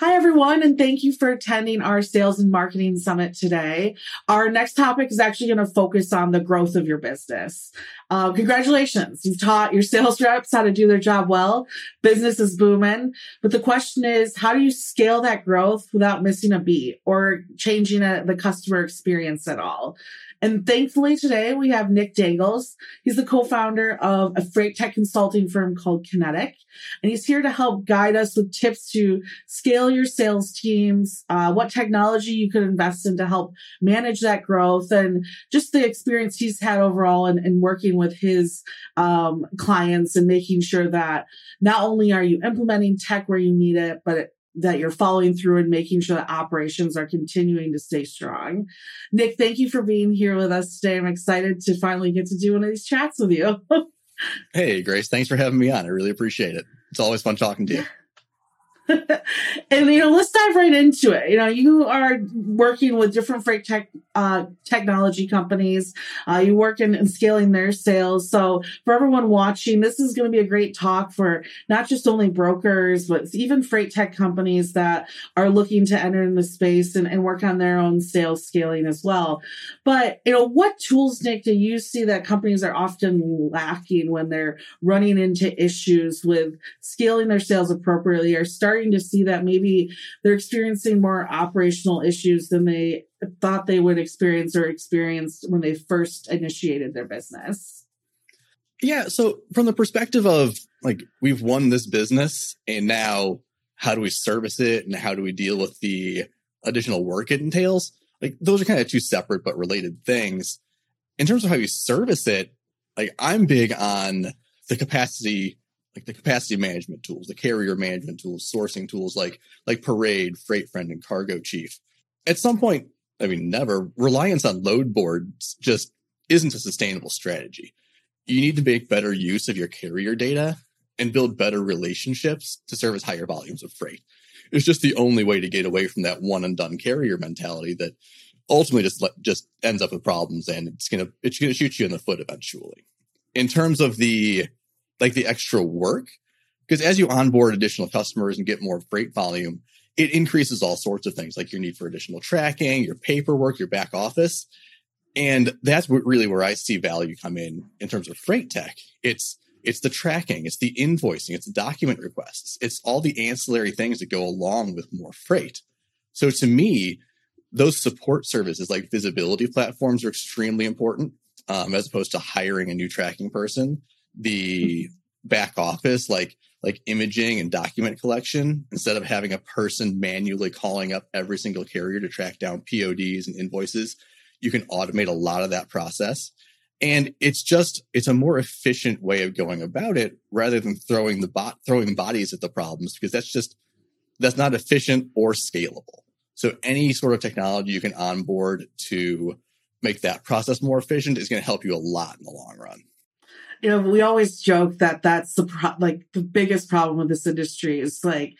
Hi, everyone, and thank you for attending our Sales and Marketing Summit today. Our next topic is actually going to focus on the growth of your business. Uh, congratulations. You've taught your sales reps how to do their job well. Business is booming. But the question is, how do you scale that growth without missing a beat or changing a, the customer experience at all? And thankfully today we have Nick Dangles. He's the co-founder of a freight tech consulting firm called Kinetic. And he's here to help guide us with tips to scale your sales teams, uh, what technology you could invest in to help manage that growth and just the experience he's had overall in, in working with his um, clients and making sure that not only are you implementing tech where you need it, but it, that you're following through and making sure that operations are continuing to stay strong. Nick, thank you for being here with us today. I'm excited to finally get to do one of these chats with you. hey, Grace, thanks for having me on. I really appreciate it. It's always fun talking to you. and you know, let's dive right into it. You know, you are working with different freight tech uh, technology companies. Uh, you work in, in, scaling their sales. So for everyone watching, this is going to be a great talk for not just only brokers, but even freight tech companies that are looking to enter in the space and, and work on their own sales scaling as well. But you know, what tools, Nick, do you see that companies are often lacking when they're running into issues with scaling their sales appropriately or starting starting to see that maybe they're experiencing more operational issues than they thought they would experience or experienced when they first initiated their business. Yeah. So, from the perspective of like, we've won this business and now how do we service it and how do we deal with the additional work it entails? Like, those are kind of two separate but related things. In terms of how you service it, like, I'm big on the capacity like the capacity management tools, the carrier management tools, sourcing tools like like Parade, Freight Friend, and Cargo Chief. At some point, I mean, never reliance on load boards just isn't a sustainable strategy. You need to make better use of your carrier data and build better relationships to service higher volumes of freight. It's just the only way to get away from that one and done carrier mentality that ultimately just just ends up with problems and it's gonna it's gonna shoot you in the foot eventually. In terms of the like the extra work because as you onboard additional customers and get more freight volume, it increases all sorts of things like your need for additional tracking, your paperwork, your back office. And that's what really where I see value come in in terms of freight tech. It's it's the tracking, it's the invoicing, it's the document requests, it's all the ancillary things that go along with more freight. So to me, those support services like visibility platforms are extremely important um, as opposed to hiring a new tracking person the back office, like like imaging and document collection, instead of having a person manually calling up every single carrier to track down PODs and invoices, you can automate a lot of that process. And it's just it's a more efficient way of going about it rather than throwing the bot throwing bodies at the problems because that's just that's not efficient or scalable. So any sort of technology you can onboard to make that process more efficient is going to help you a lot in the long run you know, we always joke that that's the pro- like the biggest problem with this industry is like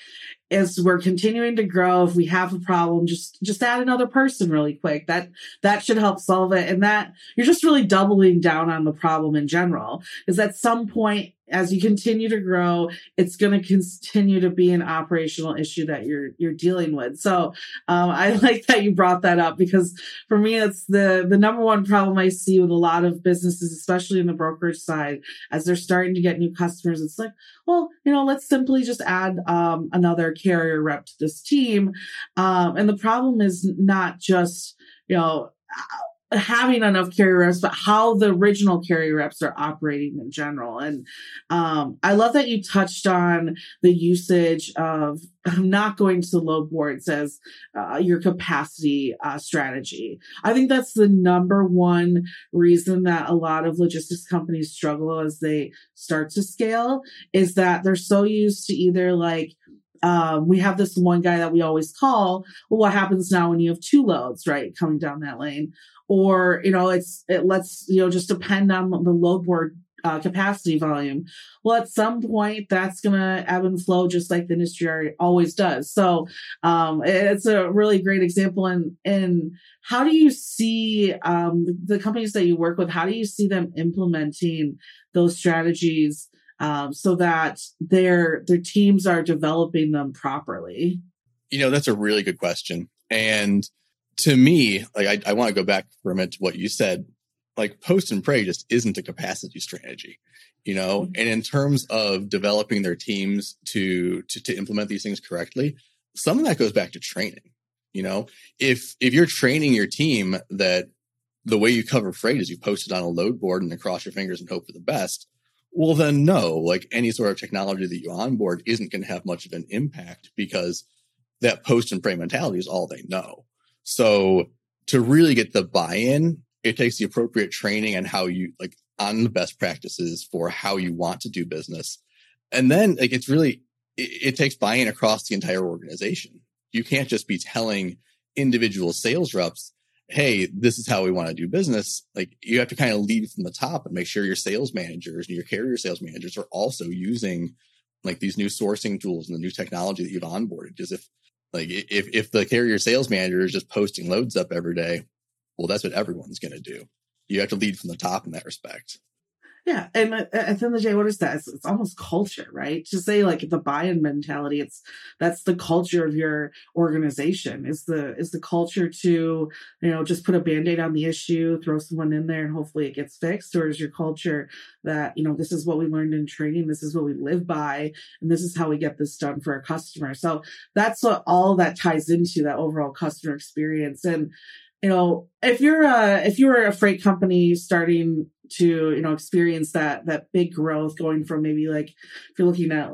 as we're continuing to grow. If we have a problem just just add another person really quick. That that should help solve it. And that you're just really doubling down on the problem in general is at some point as you continue to grow it's going to continue to be an operational issue that you're you're dealing with so um, i like that you brought that up because for me it's the the number one problem i see with a lot of businesses especially in the brokerage side as they're starting to get new customers it's like well you know let's simply just add um, another carrier rep to this team. Um, and the problem is not just, you know, having enough carrier reps, but how the original carrier reps are operating in general. And um, I love that you touched on the usage of not going to the load boards as uh, your capacity uh, strategy. I think that's the number one reason that a lot of logistics companies struggle as they start to scale is that they're so used to either like um, we have this one guy that we always call. Well, what happens now when you have two loads, right, coming down that lane? Or, you know, it's, it lets, you know, just depend on the load board uh, capacity volume. Well, at some point, that's going to ebb and flow just like the industry always does. So, um, it's a really great example. And, and how do you see, um, the companies that you work with, how do you see them implementing those strategies? Um, so that their their teams are developing them properly. You know, that's a really good question. And to me, like I, I want to go back for a minute to what you said. Like post and pray just isn't a capacity strategy, you know. Mm-hmm. And in terms of developing their teams to, to to implement these things correctly, some of that goes back to training. You know, if if you're training your team that the way you cover freight is you post it on a load board and then cross your fingers and hope for the best, well then no, like any sort of technology that you onboard isn't going to have much of an impact because that post and pray mentality is all they know. So to really get the buy-in, it takes the appropriate training and how you like on the best practices for how you want to do business. And then like it's really it, it takes buy-in across the entire organization. You can't just be telling individual sales reps, Hey, this is how we want to do business. Like you have to kind of lead from the top and make sure your sales managers and your carrier sales managers are also using like these new sourcing tools and the new technology that you've onboarded. Because if like if if the carrier sales manager is just posting loads up every day, well, that's what everyone's going to do. You have to lead from the top in that respect. Yeah, and uh, at the end of the day, what is that? It's, it's, almost culture, right? To say like the buy-in mentality, it's that's the culture of your organization. Is the is the culture to you know just put a band-aid on the issue, throw someone in there, and hopefully it gets fixed, or is your culture that you know this is what we learned in training, this is what we live by, and this is how we get this done for our customer. So that's what all that ties into that overall customer experience and you know if you're a if you're a freight company starting to you know experience that that big growth going from maybe like if you're looking at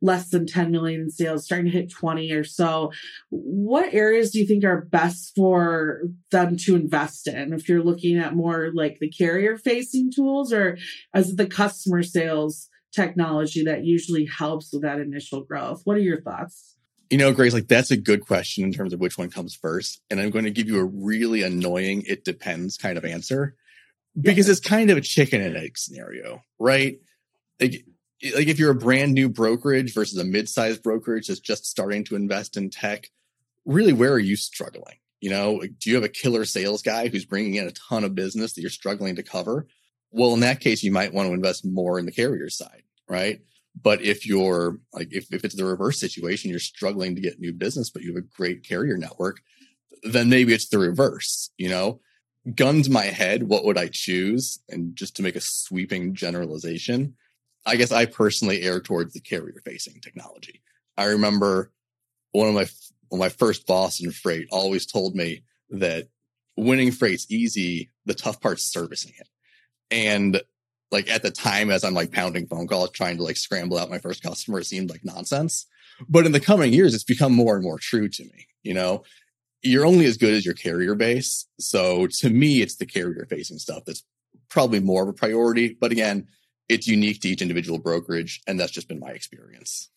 less than 10 million in sales starting to hit 20 or so what areas do you think are best for them to invest in? If you're looking at more like the carrier facing tools or as the customer sales technology that usually helps with that initial growth? What are your thoughts you know, Grace, like that's a good question in terms of which one comes first. And I'm going to give you a really annoying, it depends kind of answer because yeah. it's kind of a chicken and egg scenario, right? Like, like if you're a brand new brokerage versus a mid-sized brokerage that's just starting to invest in tech, really, where are you struggling? You know, do you have a killer sales guy who's bringing in a ton of business that you're struggling to cover? Well, in that case, you might want to invest more in the carrier side, right? But if you're like, if, if it's the reverse situation, you're struggling to get new business, but you have a great carrier network, then maybe it's the reverse, you know? Gun to my head, what would I choose? And just to make a sweeping generalization, I guess I personally err towards the carrier facing technology. I remember one of my, of my first boss in freight always told me that winning freight's easy. The tough part's servicing it. And like at the time as I'm like pounding phone calls trying to like scramble out my first customer, seemed like nonsense. But in the coming years, it's become more and more true to me. You know, you're only as good as your carrier base. So to me, it's the carrier facing stuff that's probably more of a priority. But again, it's unique to each individual brokerage. And that's just been my experience.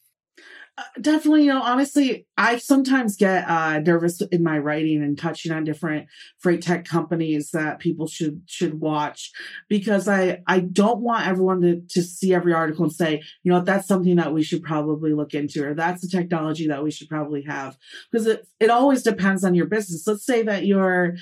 Uh, definitely you know honestly i sometimes get uh nervous in my writing and touching on different freight tech companies that people should should watch because i i don't want everyone to to see every article and say you know that's something that we should probably look into or that's a technology that we should probably have. Because it it always depends on your business. Let's say that you're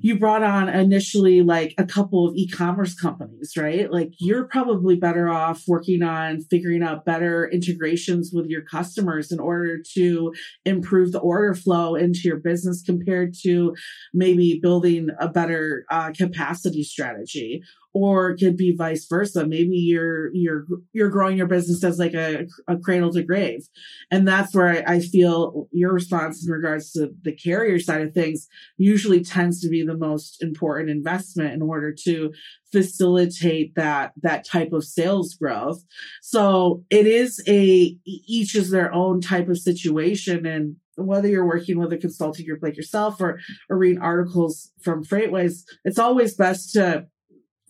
you brought on initially like a couple of e-commerce companies, right? Like you're probably better off working on figuring out better integrations with your customers in order to improve the order flow into your business compared to maybe building a better uh, capacity strategy or it could be vice versa. Maybe you're you're you're growing your business as like a, a cradle to grave, and that's where I, I, feel your response in regards to the carrier side of things usually tends to be the most important investment in order to facilitate that that type of sales growth. So it is a each is their own type of situation and whether you're working with a consulting group like yourself or, or reading articles from FreightWaves, it's always best to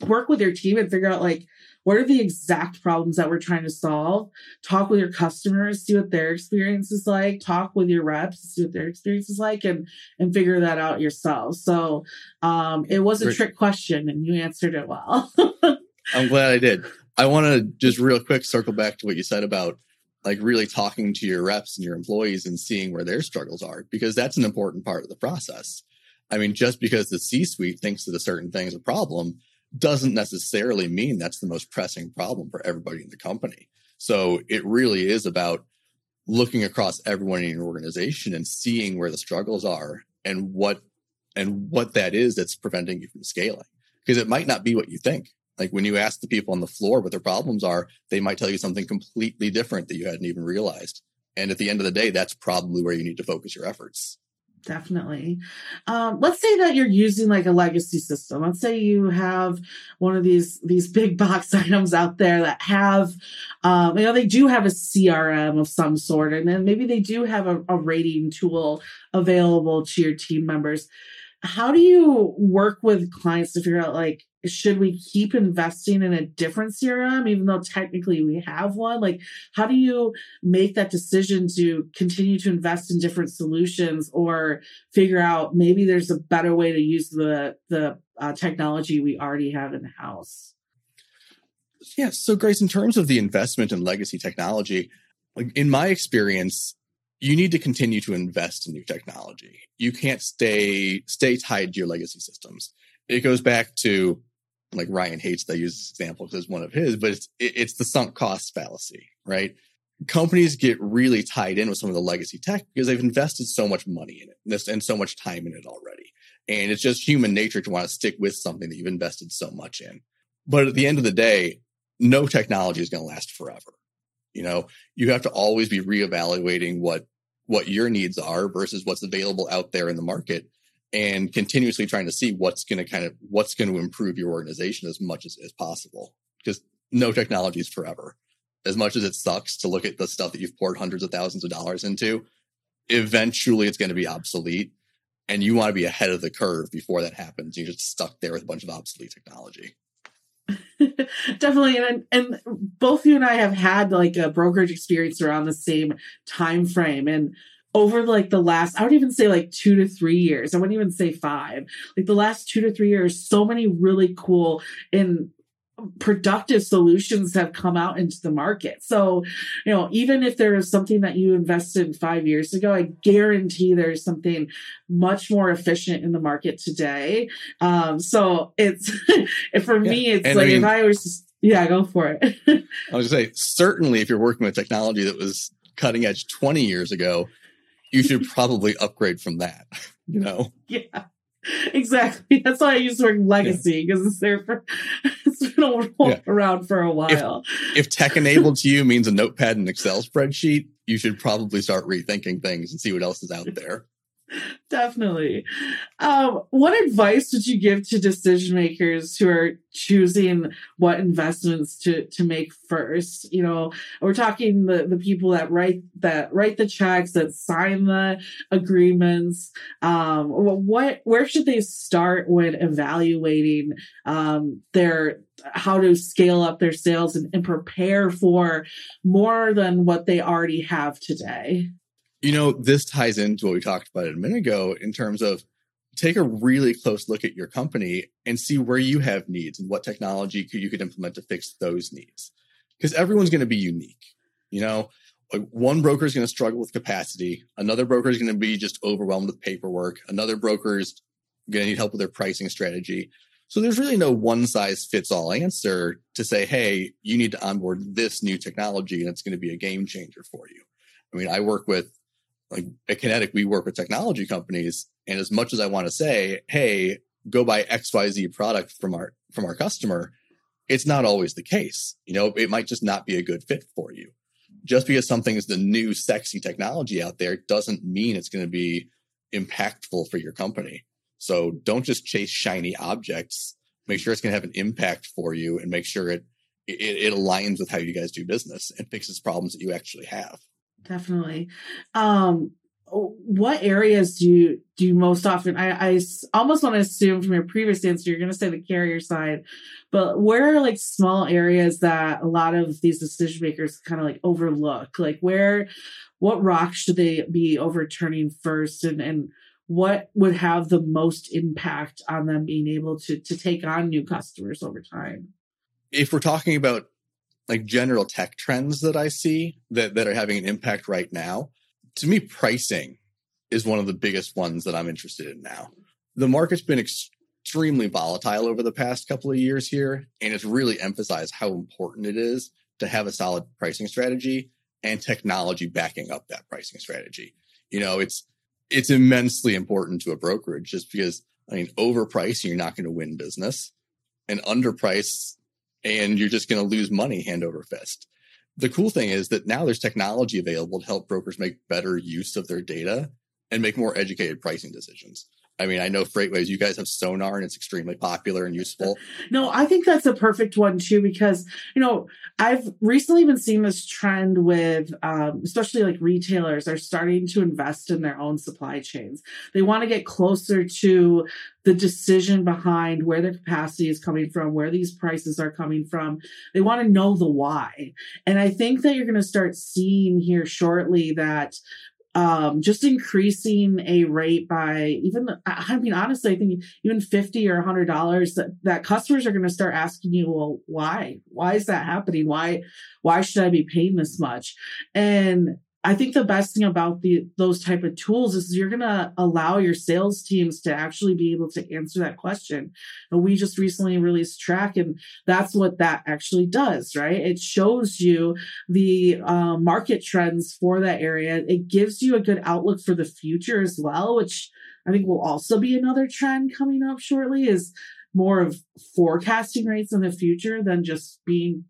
work with your team and figure out like what are the exact problems that we're trying to solve? Talk with your customers see what their experience is like. Talk with your reps see what their experience is like and and figure that out yourself. So um it was a trick question and you answered it well. I'm glad i did. I want to just real quick circle back to what you said about like really talking to your reps and your employees and seeing where their struggles are because that's an important part of the process. I mean just because the c suite thinks that a certain thing is a problem doesn't necessarily mean that's the most pressing problem for everybody in the company. So it really is about looking across everyone in your organization and seeing where the struggles are and what and what that is that's preventing you from scaling. Because it might not be what you think. Like when you ask the people on the floor what their problems are they might tell you something completely different that you hadn't even realized. And at the end of the day that's probably where you need to focus your efforts definitely. Um, let's say that you're using like a legacy system. Let's say you have one of these these big box items out there that have, um, you know, they do have a CRM of some sort, and then maybe they do have a, a rating tool available to your team members. How do you work with clients to figure out like should we keep investing in a different CRM, even though technically we have one? Like, how do you make that decision to continue to invest in different solutions or figure out maybe there's a better way to use the, the uh, technology we already have in house? Yeah. So, Grace, in terms of the investment in legacy technology, in my experience, you need to continue to invest in new technology. You can't stay stay tied to your legacy systems. It goes back to like Ryan hates that I use this example because it's one of his, but it's it's the sunk cost fallacy, right? Companies get really tied in with some of the legacy tech because they've invested so much money in it and so much time in it already. And it's just human nature to want to stick with something that you've invested so much in. But at the end of the day, no technology is going to last forever. You know, you have to always be reevaluating what what your needs are versus what's available out there in the market and continuously trying to see what's going to kind of what's going to improve your organization as much as, as possible. Because no technology is forever. As much as it sucks to look at the stuff that you've poured hundreds of thousands of dollars into eventually it's going to be obsolete and you want to be ahead of the curve before that happens. You're just stuck there with a bunch of obsolete technology. Definitely and and both you and i have had like a brokerage experience around the same time frame and over like the last, I would even say like two to three years. I wouldn't even say five. Like the last two to three years, so many really cool and productive solutions have come out into the market. So, you know, even if there is something that you invested five years ago, I guarantee there's something much more efficient in the market today. Um, so it's, for yeah. me, it's and like I mean, if I was just, yeah, go for it. I was gonna say, certainly if you're working with technology that was cutting edge 20 years ago, you should probably upgrade from that, you know? Yeah. Exactly. That's why I use the word legacy because yeah. it's there for it's been yeah. around for a while. If, if tech enabled to you means a notepad and Excel spreadsheet, you should probably start rethinking things and see what else is out there. Definitely. Um, what advice would you give to decision makers who are choosing what investments to to make first? You know, we're talking the the people that write that write the checks, that sign the agreements. Um, what where should they start when evaluating um, their how to scale up their sales and, and prepare for more than what they already have today? You know, this ties into what we talked about a minute ago in terms of take a really close look at your company and see where you have needs and what technology you could implement to fix those needs. Because everyone's going to be unique. You know, one broker is going to struggle with capacity. Another broker is going to be just overwhelmed with paperwork. Another broker is going to need help with their pricing strategy. So there's really no one size fits all answer to say, Hey, you need to onboard this new technology and it's going to be a game changer for you. I mean, I work with like at Kinetic, we work with technology companies. And as much as I want to say, hey, go buy XYZ product from our from our customer, it's not always the case. You know, it might just not be a good fit for you. Just because something is the new sexy technology out there doesn't mean it's going to be impactful for your company. So don't just chase shiny objects. Make sure it's going to have an impact for you and make sure it, it, it aligns with how you guys do business and fixes problems that you actually have definitely. Um, what areas do you do you most often? I, I almost want to assume from your previous answer you're going to say the carrier side, but where are like small areas that a lot of these decision makers kind of like overlook? Like where, what rocks should they be overturning first, and and what would have the most impact on them being able to to take on new customers over time? If we're talking about like general tech trends that I see that, that are having an impact right now. To me, pricing is one of the biggest ones that I'm interested in now. The market's been extremely volatile over the past couple of years here, and it's really emphasized how important it is to have a solid pricing strategy and technology backing up that pricing strategy. You know, it's it's immensely important to a brokerage just because I mean, overpriced, you're not going to win business, and underpriced, and you're just going to lose money hand over fist. The cool thing is that now there's technology available to help brokers make better use of their data and make more educated pricing decisions. I mean, I know FreightWaves, you guys have Sonar and it's extremely popular and useful. No, I think that's a perfect one too, because, you know, I've recently been seeing this trend with, um, especially like retailers are starting to invest in their own supply chains. They want to get closer to the decision behind where their capacity is coming from, where these prices are coming from. They want to know the why. And I think that you're going to start seeing here shortly that um, just increasing a rate by even, I mean, honestly, I think even 50 or $100 that, that customers are going to start asking you, well, why? Why is that happening? Why, why should I be paying this much? And I think the best thing about the those type of tools is you're going to allow your sales teams to actually be able to answer that question. And we just recently released TRAC, and that's what that actually does, right? It shows you the uh, market trends for that area. It gives you a good outlook for the future as well, which I think will also be another trend coming up shortly. Is more of forecasting rates in the future than just being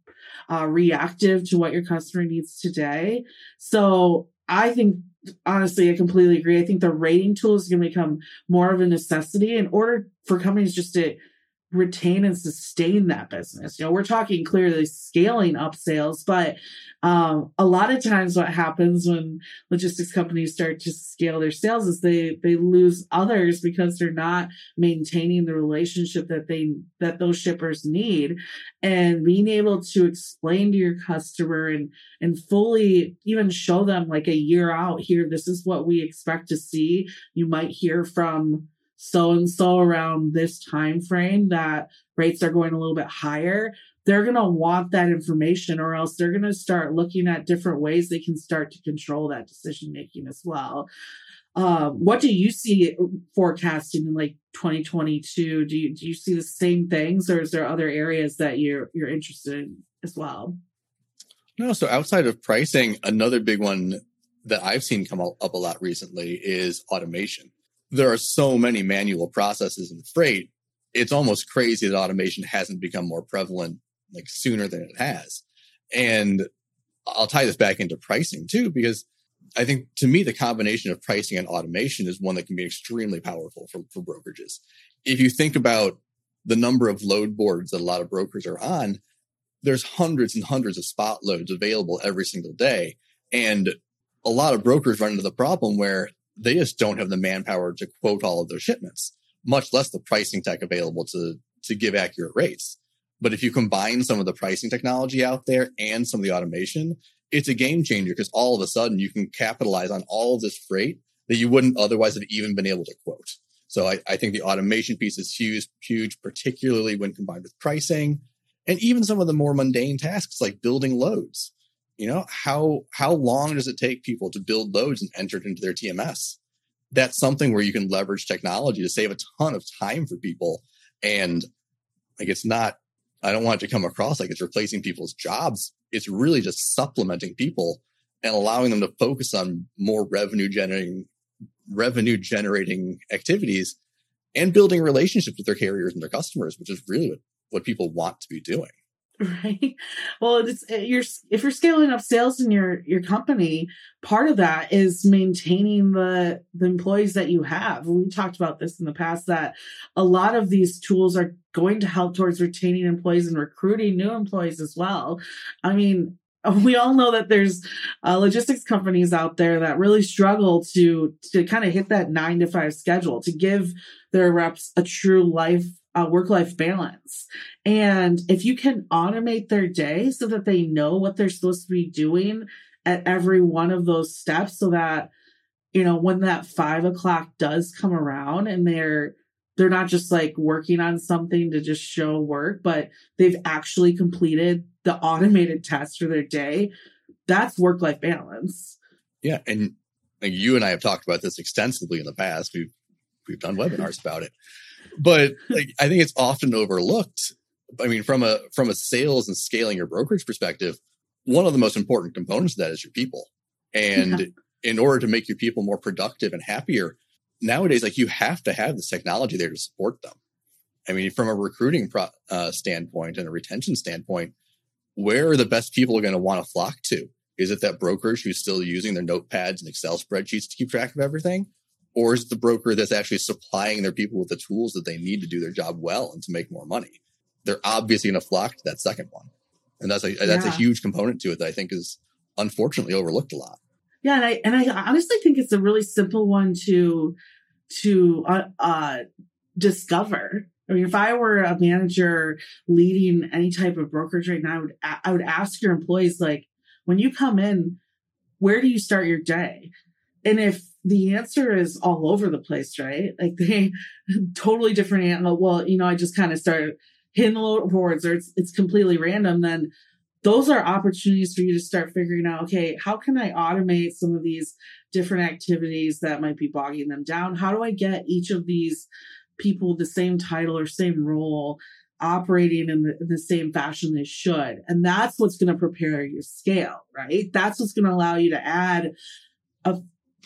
uh, reactive to what your customer needs today. So I think honestly, I completely agree. I think the rating tool is going to become more of a necessity in order for companies just to retain and sustain that business. You know, we're talking clearly scaling up sales, but um, a lot of times what happens when logistics companies start to scale their sales is they they lose others because they're not maintaining the relationship that they that those shippers need and being able to explain to your customer and and fully even show them like a year out here this is what we expect to see you might hear from so and so around this time frame that rates are going a little bit higher they're going to want that information or else they're going to start looking at different ways they can start to control that decision making as well. Um, what do you see forecasting in like 2022 do you do you see the same things or is there other areas that you're you're interested in as well? No so outside of pricing another big one that i've seen come up a lot recently is automation there are so many manual processes in freight. It's almost crazy that automation hasn't become more prevalent like sooner than it has. And I'll tie this back into pricing too, because I think to me, the combination of pricing and automation is one that can be extremely powerful for, for brokerages. If you think about the number of load boards that a lot of brokers are on, there's hundreds and hundreds of spot loads available every single day. And a lot of brokers run into the problem where they just don't have the manpower to quote all of their shipments, much less the pricing tech available to, to give accurate rates. But if you combine some of the pricing technology out there and some of the automation, it's a game changer because all of a sudden you can capitalize on all of this freight that you wouldn't otherwise have even been able to quote. So I, I think the automation piece is huge, huge, particularly when combined with pricing and even some of the more mundane tasks like building loads you know how how long does it take people to build loads and enter it into their tms that's something where you can leverage technology to save a ton of time for people. And like it's not i don't want it to come across like it's replacing people's jobs. It's really just supplementing people and allowing them to focus on more revenue generating revenue generating activities and building relationships with their carriers and their customers which is really what, what people want to be doing right? Well it's eh, you're if you're scaling up sales in your your company part of that is maintaining the the employees that you have. We talked about this in the past that a lot of these tools are going to help towards retaining employees and recruiting new employees as well. I mean we all know that there's uh, logistics companies out there that really struggle to to kind of hit that nine to five schedule to give their reps a true life uh, work life balance. And if you can automate their day so that they know what they're supposed to be doing at every one of those steps, so that, you know, when that five o'clock does come around and they're, they're not just like working on something to just show work, but they've actually completed the automated task for their day. That's work life balance. Yeah. And like you and I have talked about this extensively in the past. We've, we've done webinars about it but like I think it's often overlooked. I mean, from a from a sales and scaling your brokerage perspective, one of the most important components of that is your people. And yeah. in order to make your people more productive and happier, nowadays, like you have to have this technology there to support them. I mean, from a recruiting pro, uh, standpoint and a retention standpoint, where are the best people going to want to flock to? Is it that brokerage who's still using their notepads and Excel spreadsheets to keep track of everything? Or is the broker that's actually supplying their people with the tools that they need to do their job well and to make more money? They're obviously going to flock to that second one. And that's a, yeah. that's a huge component to it that I think is unfortunately overlooked a lot. Yeah. And I, and I honestly think it's a really simple one to, to, uh, uh discover I mean, if I were a manager leading any type of brokerage right now, I would, I would ask your employees, like, when you come in, where do you start your day? And if the answer is all over the place, right? Like they totally different animal. Well, you know, I just kind of started hitting the boards or it's, it's completely random. Then those are opportunities for you to start figuring out, okay, how can I automate some of these different activities that might be bogging them down? How do I get each of these people the same title or same role operating in the, in the same fashion they should. And that's what's going to prepare your scale, right? That's what's going to allow you to add a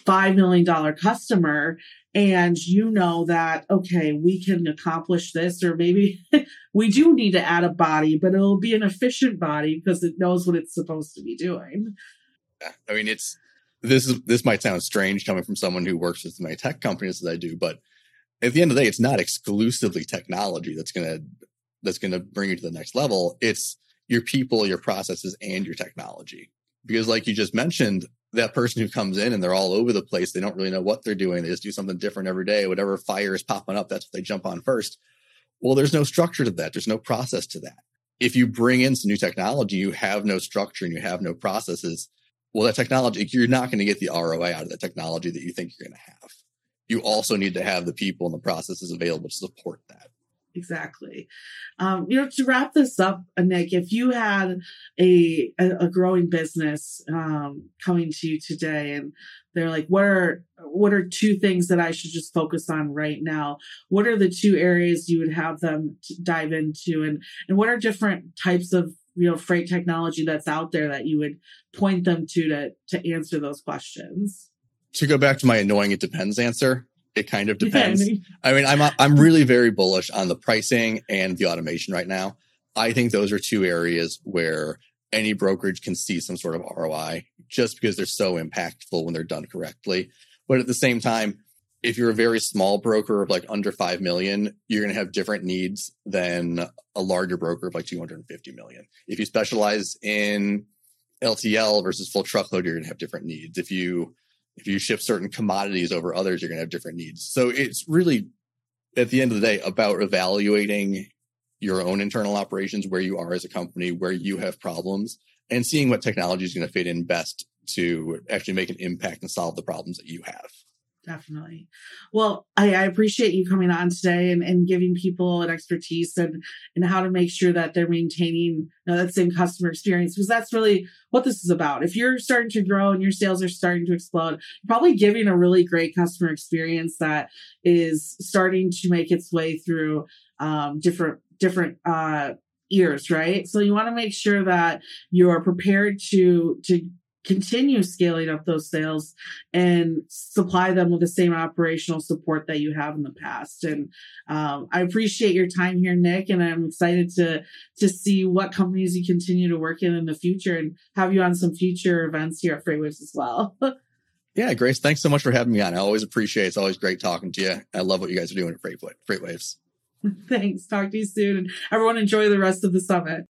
$5 million customer and you know that, okay, we can accomplish this, or maybe we do need to add a body, but it'll be an efficient body because it knows what it's supposed to be doing. I mean, it's, this is, this might sound strange coming from someone who works with my tech companies as I do, but at the end of the day, it's not exclusively technology that's to, that's to bring you to the next level. It's your people, your processes, and your technology. Because like you just mentioned, that person who comes in and they're all over the place, they don't really know what they're doing. They just do something different every day. Whatever fire is popping up, that's what they jump on first. Well, there's no structure to that. There's no process to that. If you bring in some new technology, you have no structure and you have no processes. Well, that technology, you're not going to get the ROI out of that technology that you think you're going to have you also need to have the people and the processes available to support that. Exactly. Um, you know, to wrap this up, Nick, if you had a a, growing business um, coming to you today, and they're like, "What are what are two things that I should just focus on right now? What are the two areas you would have them dive into, and and what are different types of you know freight technology that's out there that you would point them to to to answer those questions?" to go back to my annoying it depends answer, it kind of depends. I mean, I'm I'm really very bullish on the pricing and the automation right now. I think those are two areas where any brokerage can see some sort of ROI just because they're so impactful when they're done correctly. But at the same time, if you're a very small broker of like under 5 million, you're going to have different needs than a larger broker of like 250 million. If you specialize in LTL versus full truckload, you're going to have different needs. If you if you shift certain commodities over others, you're going to have different needs. So it's really, at the end of the day, about evaluating your own internal operations, where you are as a company, where you have problems, and seeing what technology is going to fit in best to actually make an impact and solve the problems that you have. Definitely. Well, I, I, appreciate you coming on today and, and giving people an expertise and, and how to make sure that they're maintaining you know, that same customer experience because that's really what this is about. If you're starting to grow and your sales are starting to explode, probably giving a really great customer experience that is starting to make its way through um, different different uh, ears, right? So you want to make sure that you're prepared to to continue scaling up those sales and supply them with the same operational support that you have in the past. And um, I appreciate your time here, Nick, and I'm excited to to see what companies you continue to work in in the future and have you on some future events here at Freightwaves as well. yeah, Grace, thanks so much for having me on. I always appreciate it. It's always great talking to you. I love what you guys are doing at Freight Freightwaves. Thanks. Talk to you soon. And everyone enjoy the rest of the summit.